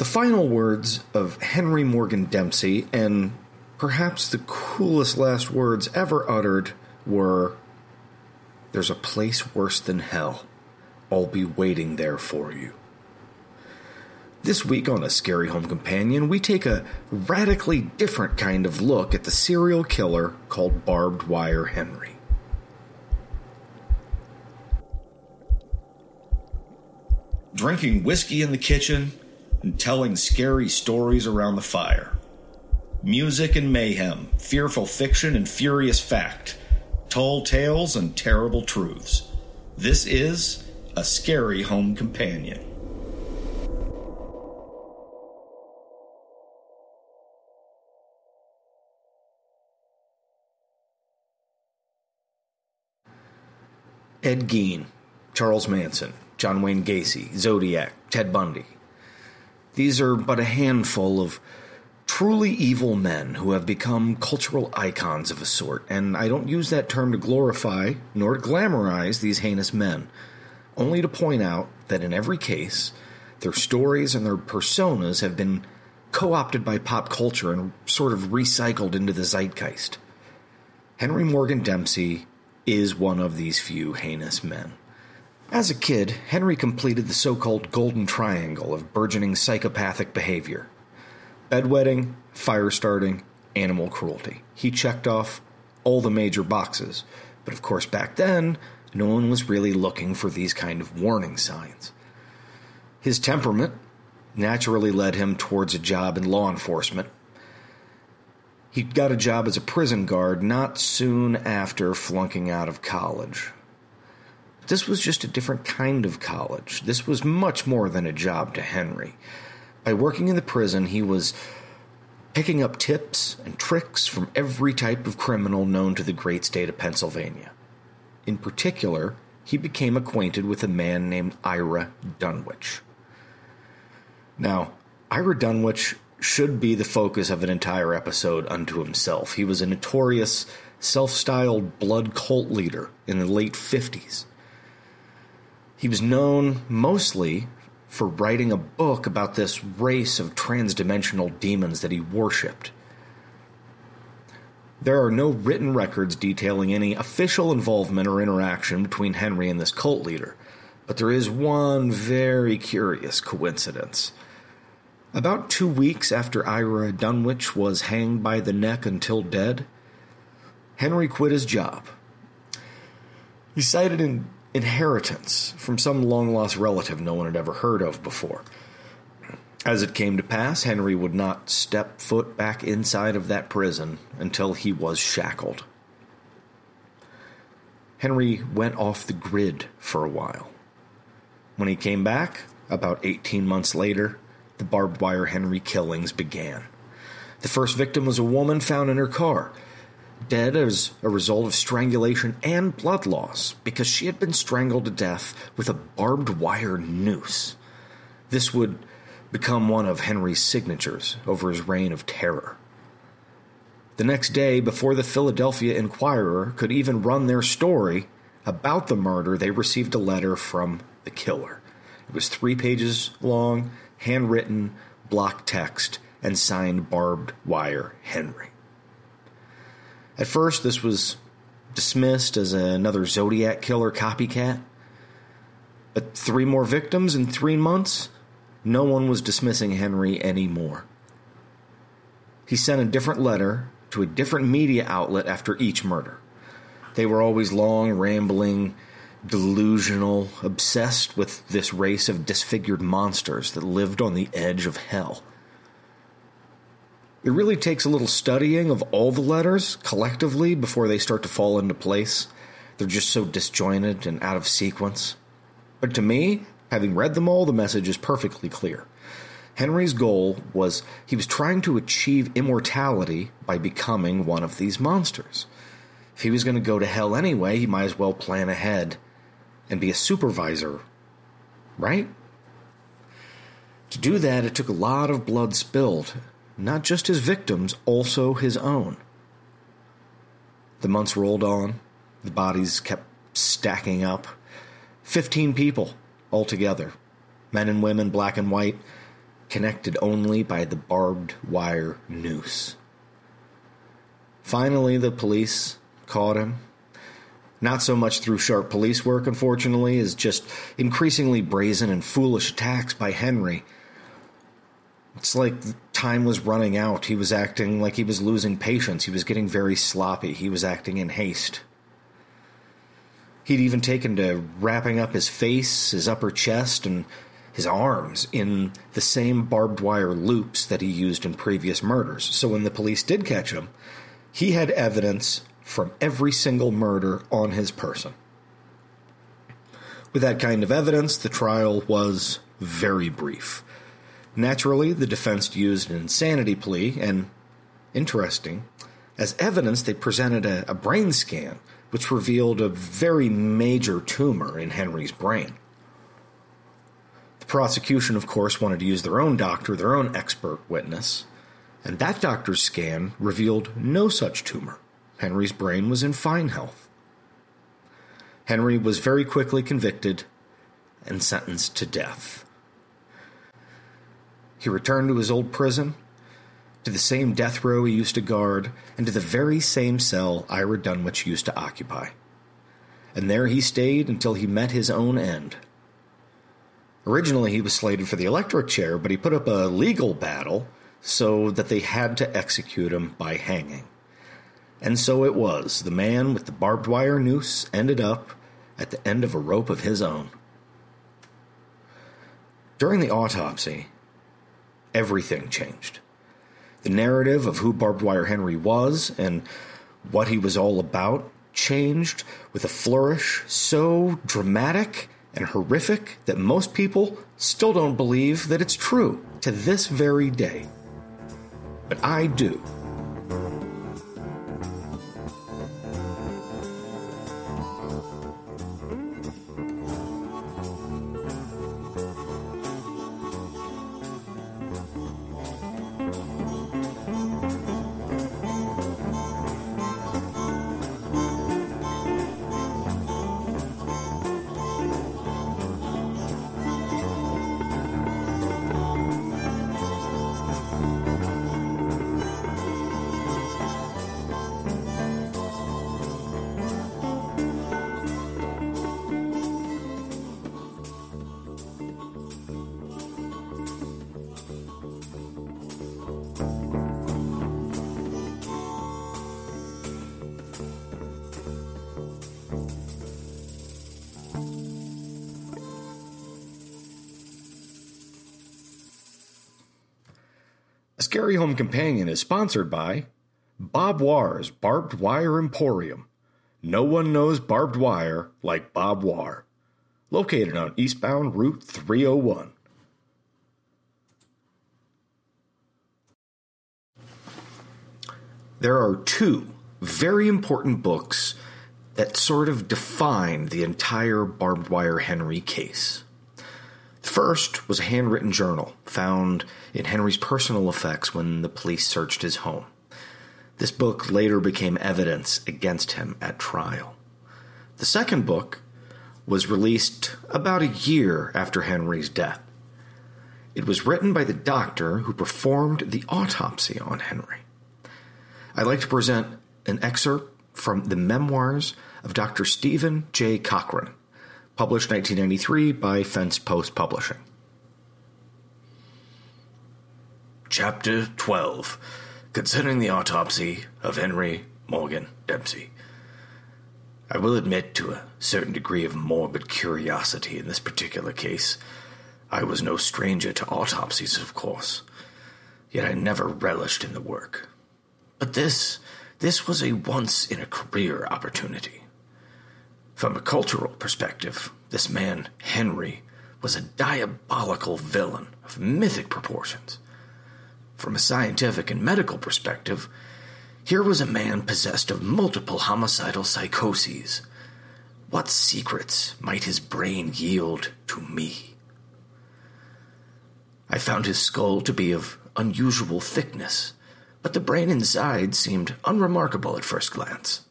The final words of Henry Morgan Dempsey, and perhaps the coolest last words ever uttered, were There's a place worse than hell. I'll be waiting there for you. This week on A Scary Home Companion, we take a radically different kind of look at the serial killer called Barbed Wire Henry. Drinking whiskey in the kitchen and telling scary stories around the fire. Music and mayhem, fearful fiction and furious fact, tall tales and terrible truths. This is A Scary Home Companion. Ed Gein, Charles Manson, John Wayne Gacy, Zodiac, Ted Bundy. These are but a handful of truly evil men who have become cultural icons of a sort, and I don't use that term to glorify nor to glamorize these heinous men, only to point out that in every case, their stories and their personas have been co opted by pop culture and sort of recycled into the zeitgeist. Henry Morgan Dempsey is one of these few heinous men. As a kid, Henry completed the so called golden triangle of burgeoning psychopathic behavior bedwetting, fire starting, animal cruelty. He checked off all the major boxes, but of course, back then, no one was really looking for these kind of warning signs. His temperament naturally led him towards a job in law enforcement, he got a job as a prison guard not soon after flunking out of college. This was just a different kind of college. This was much more than a job to Henry. By working in the prison, he was picking up tips and tricks from every type of criminal known to the great state of Pennsylvania. In particular, he became acquainted with a man named Ira Dunwich. Now, Ira Dunwich should be the focus of an entire episode unto himself. He was a notorious, self styled blood cult leader in the late 50s. He was known mostly for writing a book about this race of transdimensional demons that he worshipped. There are no written records detailing any official involvement or interaction between Henry and this cult leader, but there is one very curious coincidence. About two weeks after Ira Dunwich was hanged by the neck until dead, Henry quit his job. He cited an inheritance from some long lost relative no one had ever heard of before. As it came to pass, Henry would not step foot back inside of that prison until he was shackled. Henry went off the grid for a while. When he came back, about 18 months later, the barbed wire Henry killings began. The first victim was a woman found in her car, dead as a result of strangulation and blood loss because she had been strangled to death with a barbed wire noose. This would become one of Henry's signatures over his reign of terror. The next day, before the Philadelphia Inquirer could even run their story about the murder, they received a letter from the killer. It was three pages long handwritten block text and signed barbed wire Henry. At first, this was dismissed as another Zodiac killer copycat. But three more victims in three months, no one was dismissing Henry anymore. He sent a different letter to a different media outlet after each murder. They were always long, rambling, delusional, obsessed with this race of disfigured monsters that lived on the edge of hell. It really takes a little studying of all the letters collectively before they start to fall into place. They're just so disjointed and out of sequence. But to me, having read them all, the message is perfectly clear. Henry's goal was he was trying to achieve immortality by becoming one of these monsters. If he was going to go to hell anyway, he might as well plan ahead and be a supervisor, right? To do that, it took a lot of blood spilled, not just his victims, also his own. The months rolled on, the bodies kept stacking up. Fifteen people altogether men and women, black and white. connected only by the barbed wire noose. Finally, the police caught him. Not so much through sharp police work, unfortunately, as just increasingly brazen and foolish attacks by Henry. It's like time was running out. He was acting like he was losing patience. He was getting very sloppy. He was acting in haste. He'd even taken to wrapping up his face, his upper chest, and his arms in the same barbed wire loops that he used in previous murders. So when the police did catch him, he had evidence from every single murder on his person. With that kind of evidence, the trial was very brief. Naturally, the defense used an insanity plea, and interesting, as evidence, they presented a, a brain scan which revealed a very major tumor in Henry's brain. The prosecution, of course, wanted to use their own doctor, their own expert witness, and that doctor's scan revealed no such tumor. Henry's brain was in fine health. Henry was very quickly convicted and sentenced to death. He returned to his old prison, to the same death row he used to guard, and to the very same cell Ira Dunwich used to occupy. And there he stayed until he met his own end. Originally, he was slated for the electric chair, but he put up a legal battle so that they had to execute him by hanging. And so it was. The man with the barbed wire noose ended up at the end of a rope of his own. During the autopsy, everything changed. The narrative of who Barbed Wire Henry was and what he was all about changed with a flourish so dramatic and horrific that most people still don't believe that it's true to this very day. But I do. Scary Home Companion is sponsored by Bob War's Barbed Wire Emporium. No one knows barbed wire like Bob War. Located on eastbound Route 301. There are two very important books that sort of define the entire barbed wire Henry case. The first was a handwritten journal found in Henry's personal effects when the police searched his home. This book later became evidence against him at trial. The second book was released about a year after Henry's death. It was written by the doctor who performed the autopsy on Henry. I'd like to present an excerpt from the memoirs of Dr. Stephen J. Cochran, published 1993 by Fence Post Publishing. Chapter 12 Concerning the Autopsy of Henry Morgan Dempsey. I will admit to a certain degree of morbid curiosity in this particular case. I was no stranger to autopsies, of course, yet I never relished in the work. But this, this was a once in a career opportunity. From a cultural perspective, this man, Henry, was a diabolical villain of mythic proportions. From a scientific and medical perspective, here was a man possessed of multiple homicidal psychoses. What secrets might his brain yield to me? I found his skull to be of unusual thickness, but the brain inside seemed unremarkable at first glance.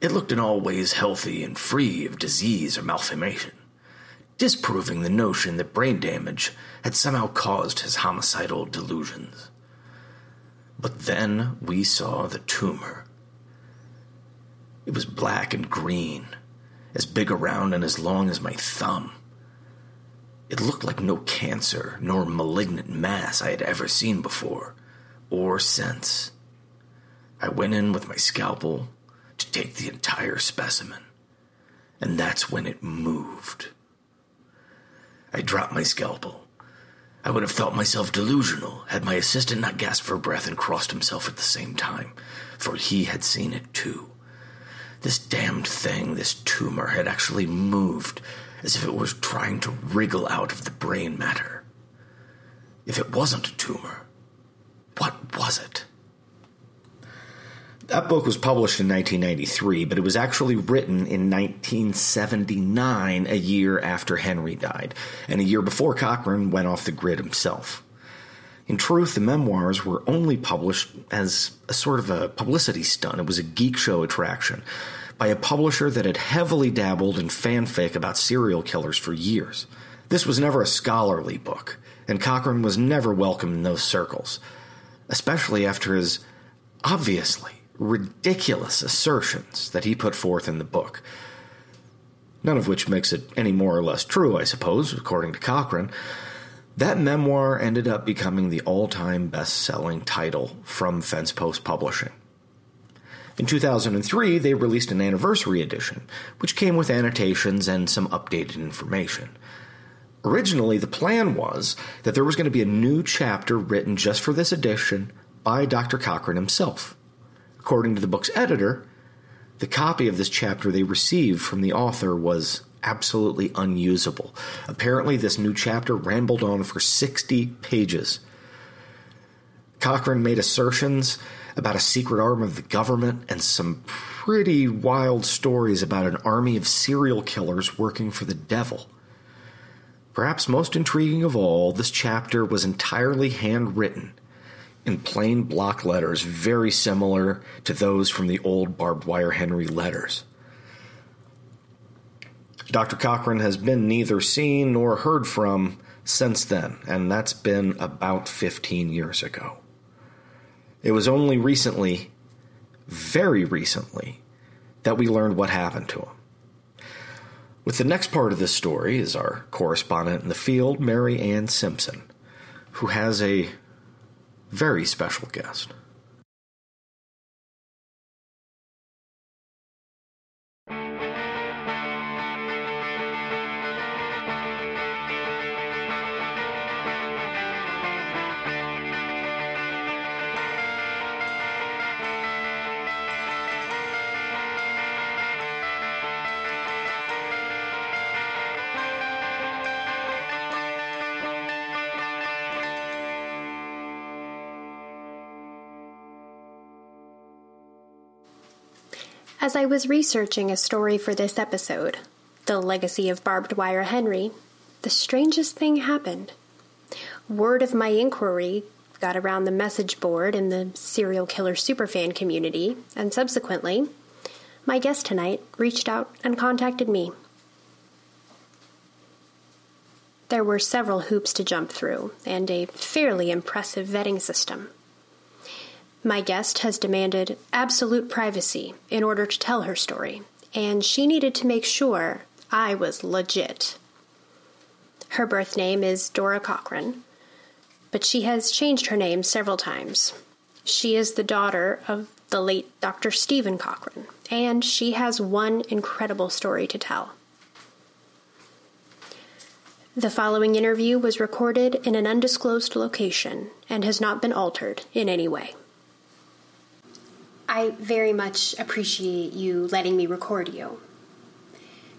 It looked in all ways healthy and free of disease or malformation. disproving the notion that brain damage had somehow caused his homicidal delusions. But then we saw the tumor. It was black and green, as big around and as long as my thumb. It looked like no cancer nor malignant mass I had ever seen before, or since. I went in with my scalpel to take the entire specimen, and that's when it moved. I dropped my scalpel. I would have thought myself delusional had my assistant not gasped for breath and crossed himself at the same time, for he had seen it too. This damned thing, this tumor, had actually moved as if it was trying to wriggle out of the brain matter. If it wasn't a tumor, what was it? That book was published in 1993, but it was actually written in 1979, a year after Henry died, and a year before Cochran went off the grid himself. In truth, the memoirs were only published as a sort of a publicity stunt. It was a geek show attraction by a publisher that had heavily dabbled in fanfic about serial killers for years. This was never a scholarly book, and Cochran was never welcome in those circles, especially after his obviously ridiculous assertions that he put forth in the book. None of which makes it any more or less true, I suppose, according to Cochran. That memoir ended up becoming the all time best selling title from Fence Post Publishing. In 2003, they released an anniversary edition, which came with annotations and some updated information. Originally, the plan was that there was going to be a new chapter written just for this edition by Dr. Cochran himself. According to the book's editor, the copy of this chapter they received from the author was absolutely unusable. Apparently, this new chapter rambled on for 60 pages. Cochran made assertions about a secret arm of the government and some pretty wild stories about an army of serial killers working for the devil. Perhaps most intriguing of all, this chapter was entirely handwritten in plain block letters very similar to those from the old barbed wire Henry letters. Dr. Cochran has been neither seen nor heard from since then, and that's been about 15 years ago. It was only recently, very recently, that we learned what happened to him. With the next part of this story is our correspondent in the field, Mary Ann Simpson, who has a very special guest. As I was researching a story for this episode, The Legacy of Barbed Wire Henry, the strangest thing happened. Word of my inquiry got around the message board in the serial killer superfan community, and subsequently, my guest tonight reached out and contacted me. There were several hoops to jump through, and a fairly impressive vetting system. My guest has demanded absolute privacy in order to tell her story, and she needed to make sure I was legit. Her birth name is Dora Cochran, but she has changed her name several times. She is the daughter of the late Dr. Stephen Cochran, and she has one incredible story to tell. The following interview was recorded in an undisclosed location and has not been altered in any way. I very much appreciate you letting me record you.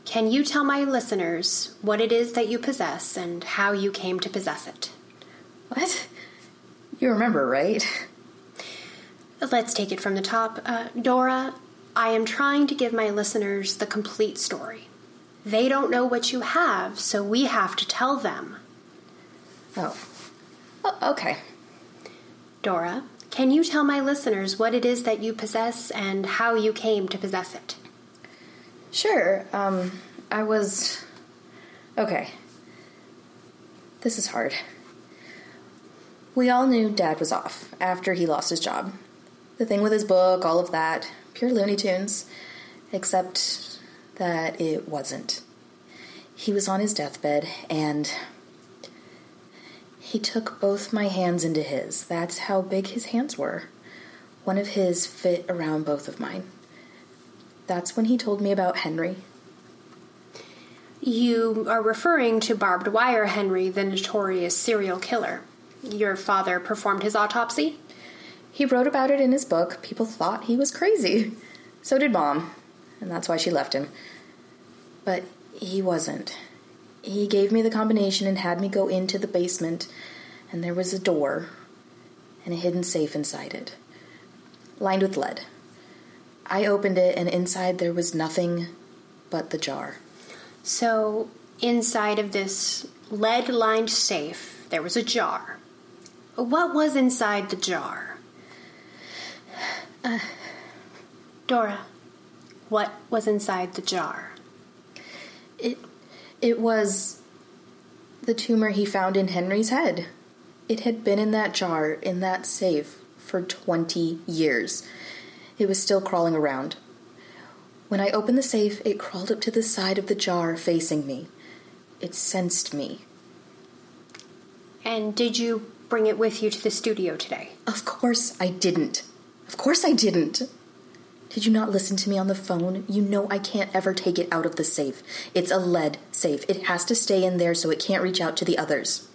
Can you tell my listeners what it is that you possess and how you came to possess it? What? You remember, right? Let's take it from the top. Uh, Dora, I am trying to give my listeners the complete story. They don't know what you have, so we have to tell them. Oh. oh okay. Dora, can you tell my listeners what it is that you possess and how you came to possess it? Sure. Um, I was Okay. This is hard. We all knew Dad was off after he lost his job. The thing with his book, all of that, pure Looney Tunes. Except that it wasn't. He was on his deathbed and he took both my hands into his. That's how big his hands were. One of his fit around both of mine. That's when he told me about Henry. You are referring to Barbed Wire Henry, the notorious serial killer. Your father performed his autopsy? He wrote about it in his book. People thought he was crazy. So did Mom, and that's why she left him. But he wasn't. He gave me the combination and had me go into the basement, and there was a door and a hidden safe inside it, lined with lead. I opened it, and inside there was nothing but the jar. So, inside of this lead lined safe, there was a jar. What was inside the jar? Uh, Dora, what was inside the jar? It it was the tumor he found in Henry's head. It had been in that jar, in that safe, for 20 years. It was still crawling around. When I opened the safe, it crawled up to the side of the jar facing me. It sensed me. And did you bring it with you to the studio today? Of course I didn't. Of course I didn't. Did you not listen to me on the phone? You know I can't ever take it out of the safe. It's a lead safe. It has to stay in there so it can't reach out to the others.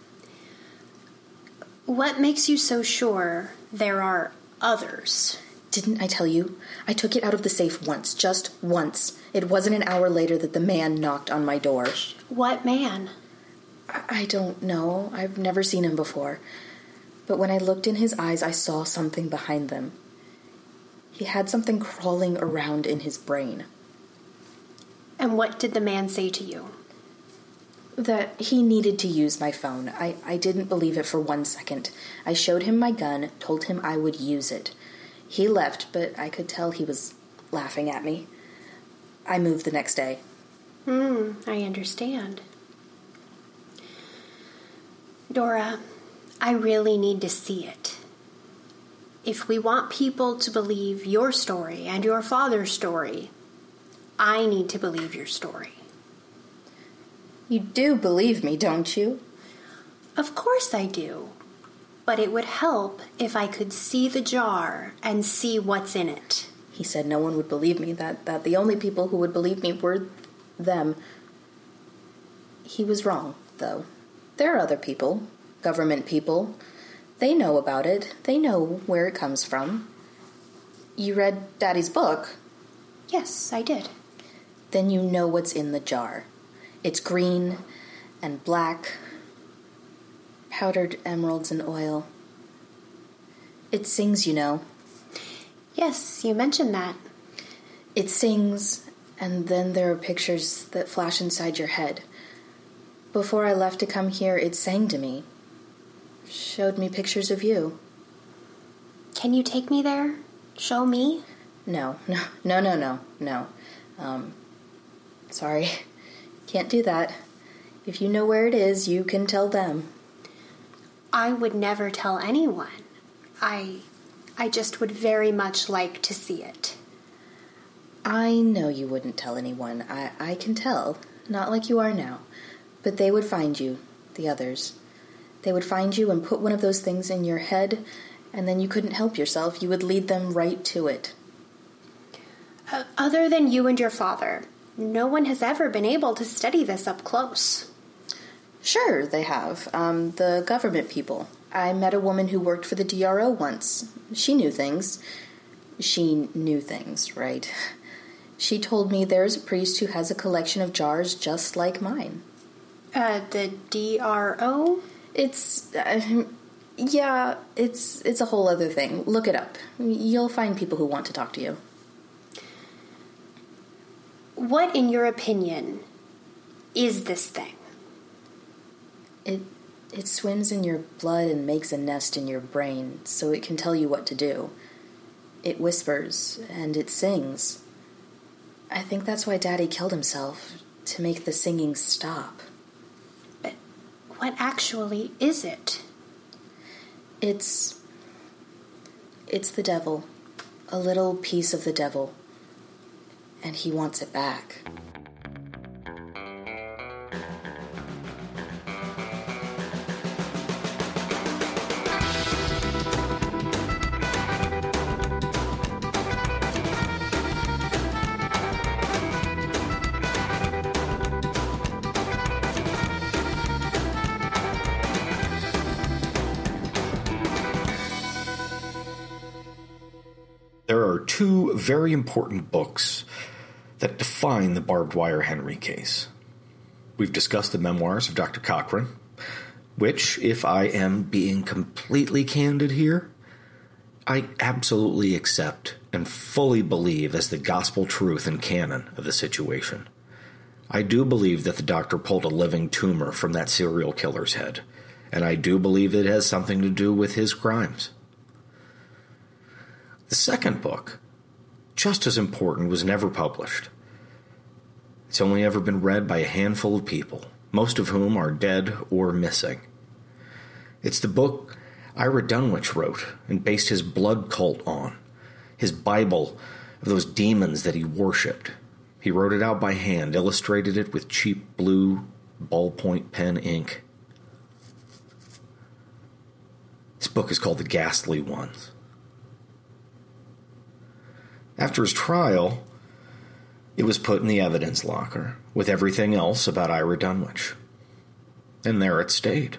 What makes you so sure there are others? Didn't I tell you? I took it out of the safe once, just once. It wasn't an hour later that the man knocked on my door. What man? I, don't know. I've never seen him before. But when I looked in his eyes, I saw something behind them. He had something crawling around in his brain. And what did the man say to you? That he needed to use my phone. I, I didn't believe it for one second. I showed him my gun, told him I would use it. He left, but I could tell he was laughing at me. I moved the next day. Hmm, I understand. Dora, I really need to see it. If we want people to believe your story and your father's story, I need to believe your story. You do believe me, don't you? Of course I do. But it would help if I could see the jar and see what's in it. He said no one would believe me, that, that the only people who would believe me were them. He was wrong, though. There are other people, government people. They know about it, they know where it comes from. You read Daddy's book? Yes, I did. Then you know what's in the jar. It's green and black, powdered emeralds and oil. It sings, you know. Yes, you mentioned that. It sings, and then there are pictures that flash inside your head. Before I left to come here, it sang to me, showed me pictures of you. Can you take me there? Show me? No, no, no, no, no, no. Um, sorry. Can't do that. If you know where it is, you can tell them. I would never tell anyone. I I just would very much like to see it. I know you wouldn't tell anyone. I, I can tell. Not like you are now. But they would find you, the others. They would find you and put one of those things in your head, and then you couldn't help yourself. You would lead them right to it. Uh, other than you and your father, no one has ever been able to study this up close. Sure, they have. Um, the government people. I met a woman who worked for the DRO once. She knew things. She knew things, right? She told me there's a priest who has a collection of jars just like mine. Uh, the DRO? It's. Uh, yeah, it's it's a whole other thing. Look it up. You'll find people who want to talk to you. What, in your opinion, is this thing? It it swims in your blood and makes a nest in your brain so it can tell you what to do. It whispers and it sings. I think that's why Daddy killed himself, to make the singing stop. What actually is it? It's. It's the devil. A little piece of the devil. And he wants it back. Two very important books that define the barbed wire Henry case. We've discussed the memoirs of Dr. Cochran, which, if I am being completely candid here, I absolutely accept and fully believe as the gospel truth and canon of the situation. I do believe that the doctor pulled a living tumor from that serial killer's head, and I do believe it has something to do with his crimes. The second book, just as important, was never published. It's only ever been read by a handful of people, most of whom are dead or missing. It's the book Ira Dunwich wrote and based his blood cult on, his Bible of those demons that he worshipped. He wrote it out by hand, illustrated it with cheap blue ballpoint pen ink. This book is called The Ghastly Ones. After his trial, it was put in the evidence locker with everything else about Ira Dunwich. And there it stayed.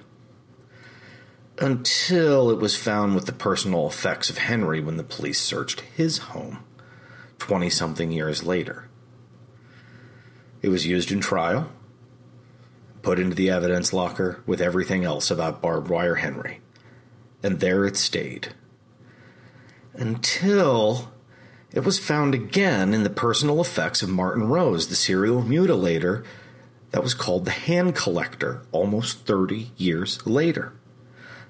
Until it was found with the personal effects of Henry when the police searched his home 20 something years later. It was used in trial, put into the evidence locker with everything else about barbed wire Henry. And there it stayed. Until it was found again in the personal effects of Martin Rose, the serial mutilator that was called the Hand Collector almost 30 years later.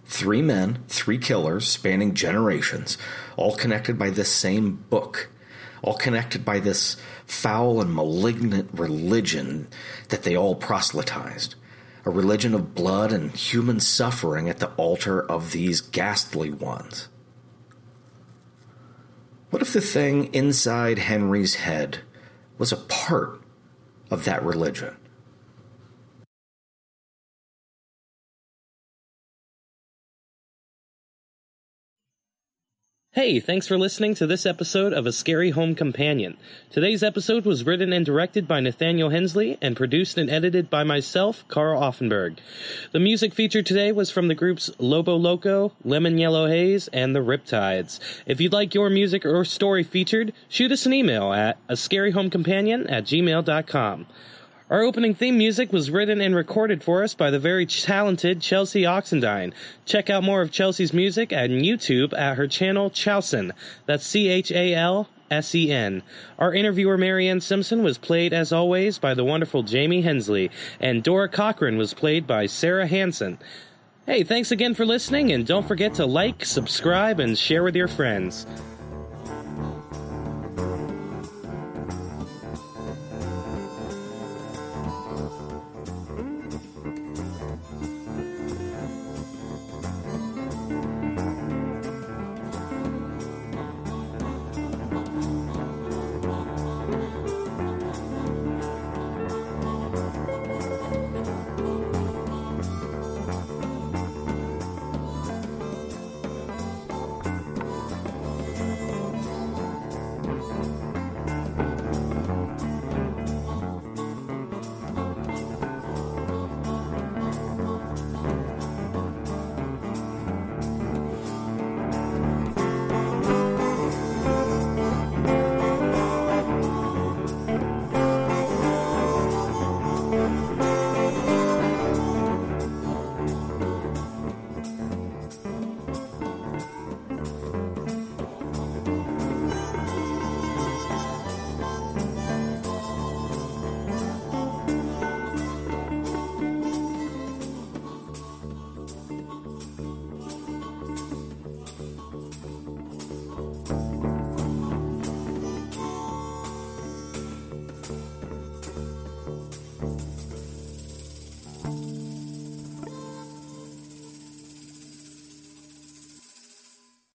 Three men, three killers, spanning generations, all connected by this same book, all connected by this foul and malignant religion that they all proselytized. A religion of blood and human suffering at the altar of these ghastly ones. What if the thing inside Henry's head was a part of that religion? Hey, thanks for listening to this episode of A Scary Home Companion. Today's episode was written and directed by Nathaniel Hensley and produced and edited by myself, Karl Auffenberg. The music featured today was from the groups Lobo Loco, Lemon Yellow Haze, and the Riptides. If you'd like your music or story featured, shoot us an email at a scaryhomecompanion at gmail.com. Our opening theme music was written and recorded for us by the very talented Chelsea Oxendine. Check out more of Chelsea's music at YouTube at her channel Chalsen. That's C H A L S E N. Our interviewer Marianne Simpson was played as always by the wonderful Jamie Hensley, and Dora Cochran was played by Sarah Hanson. Hey, thanks again for listening, and don't forget to like, subscribe, and share with your friends.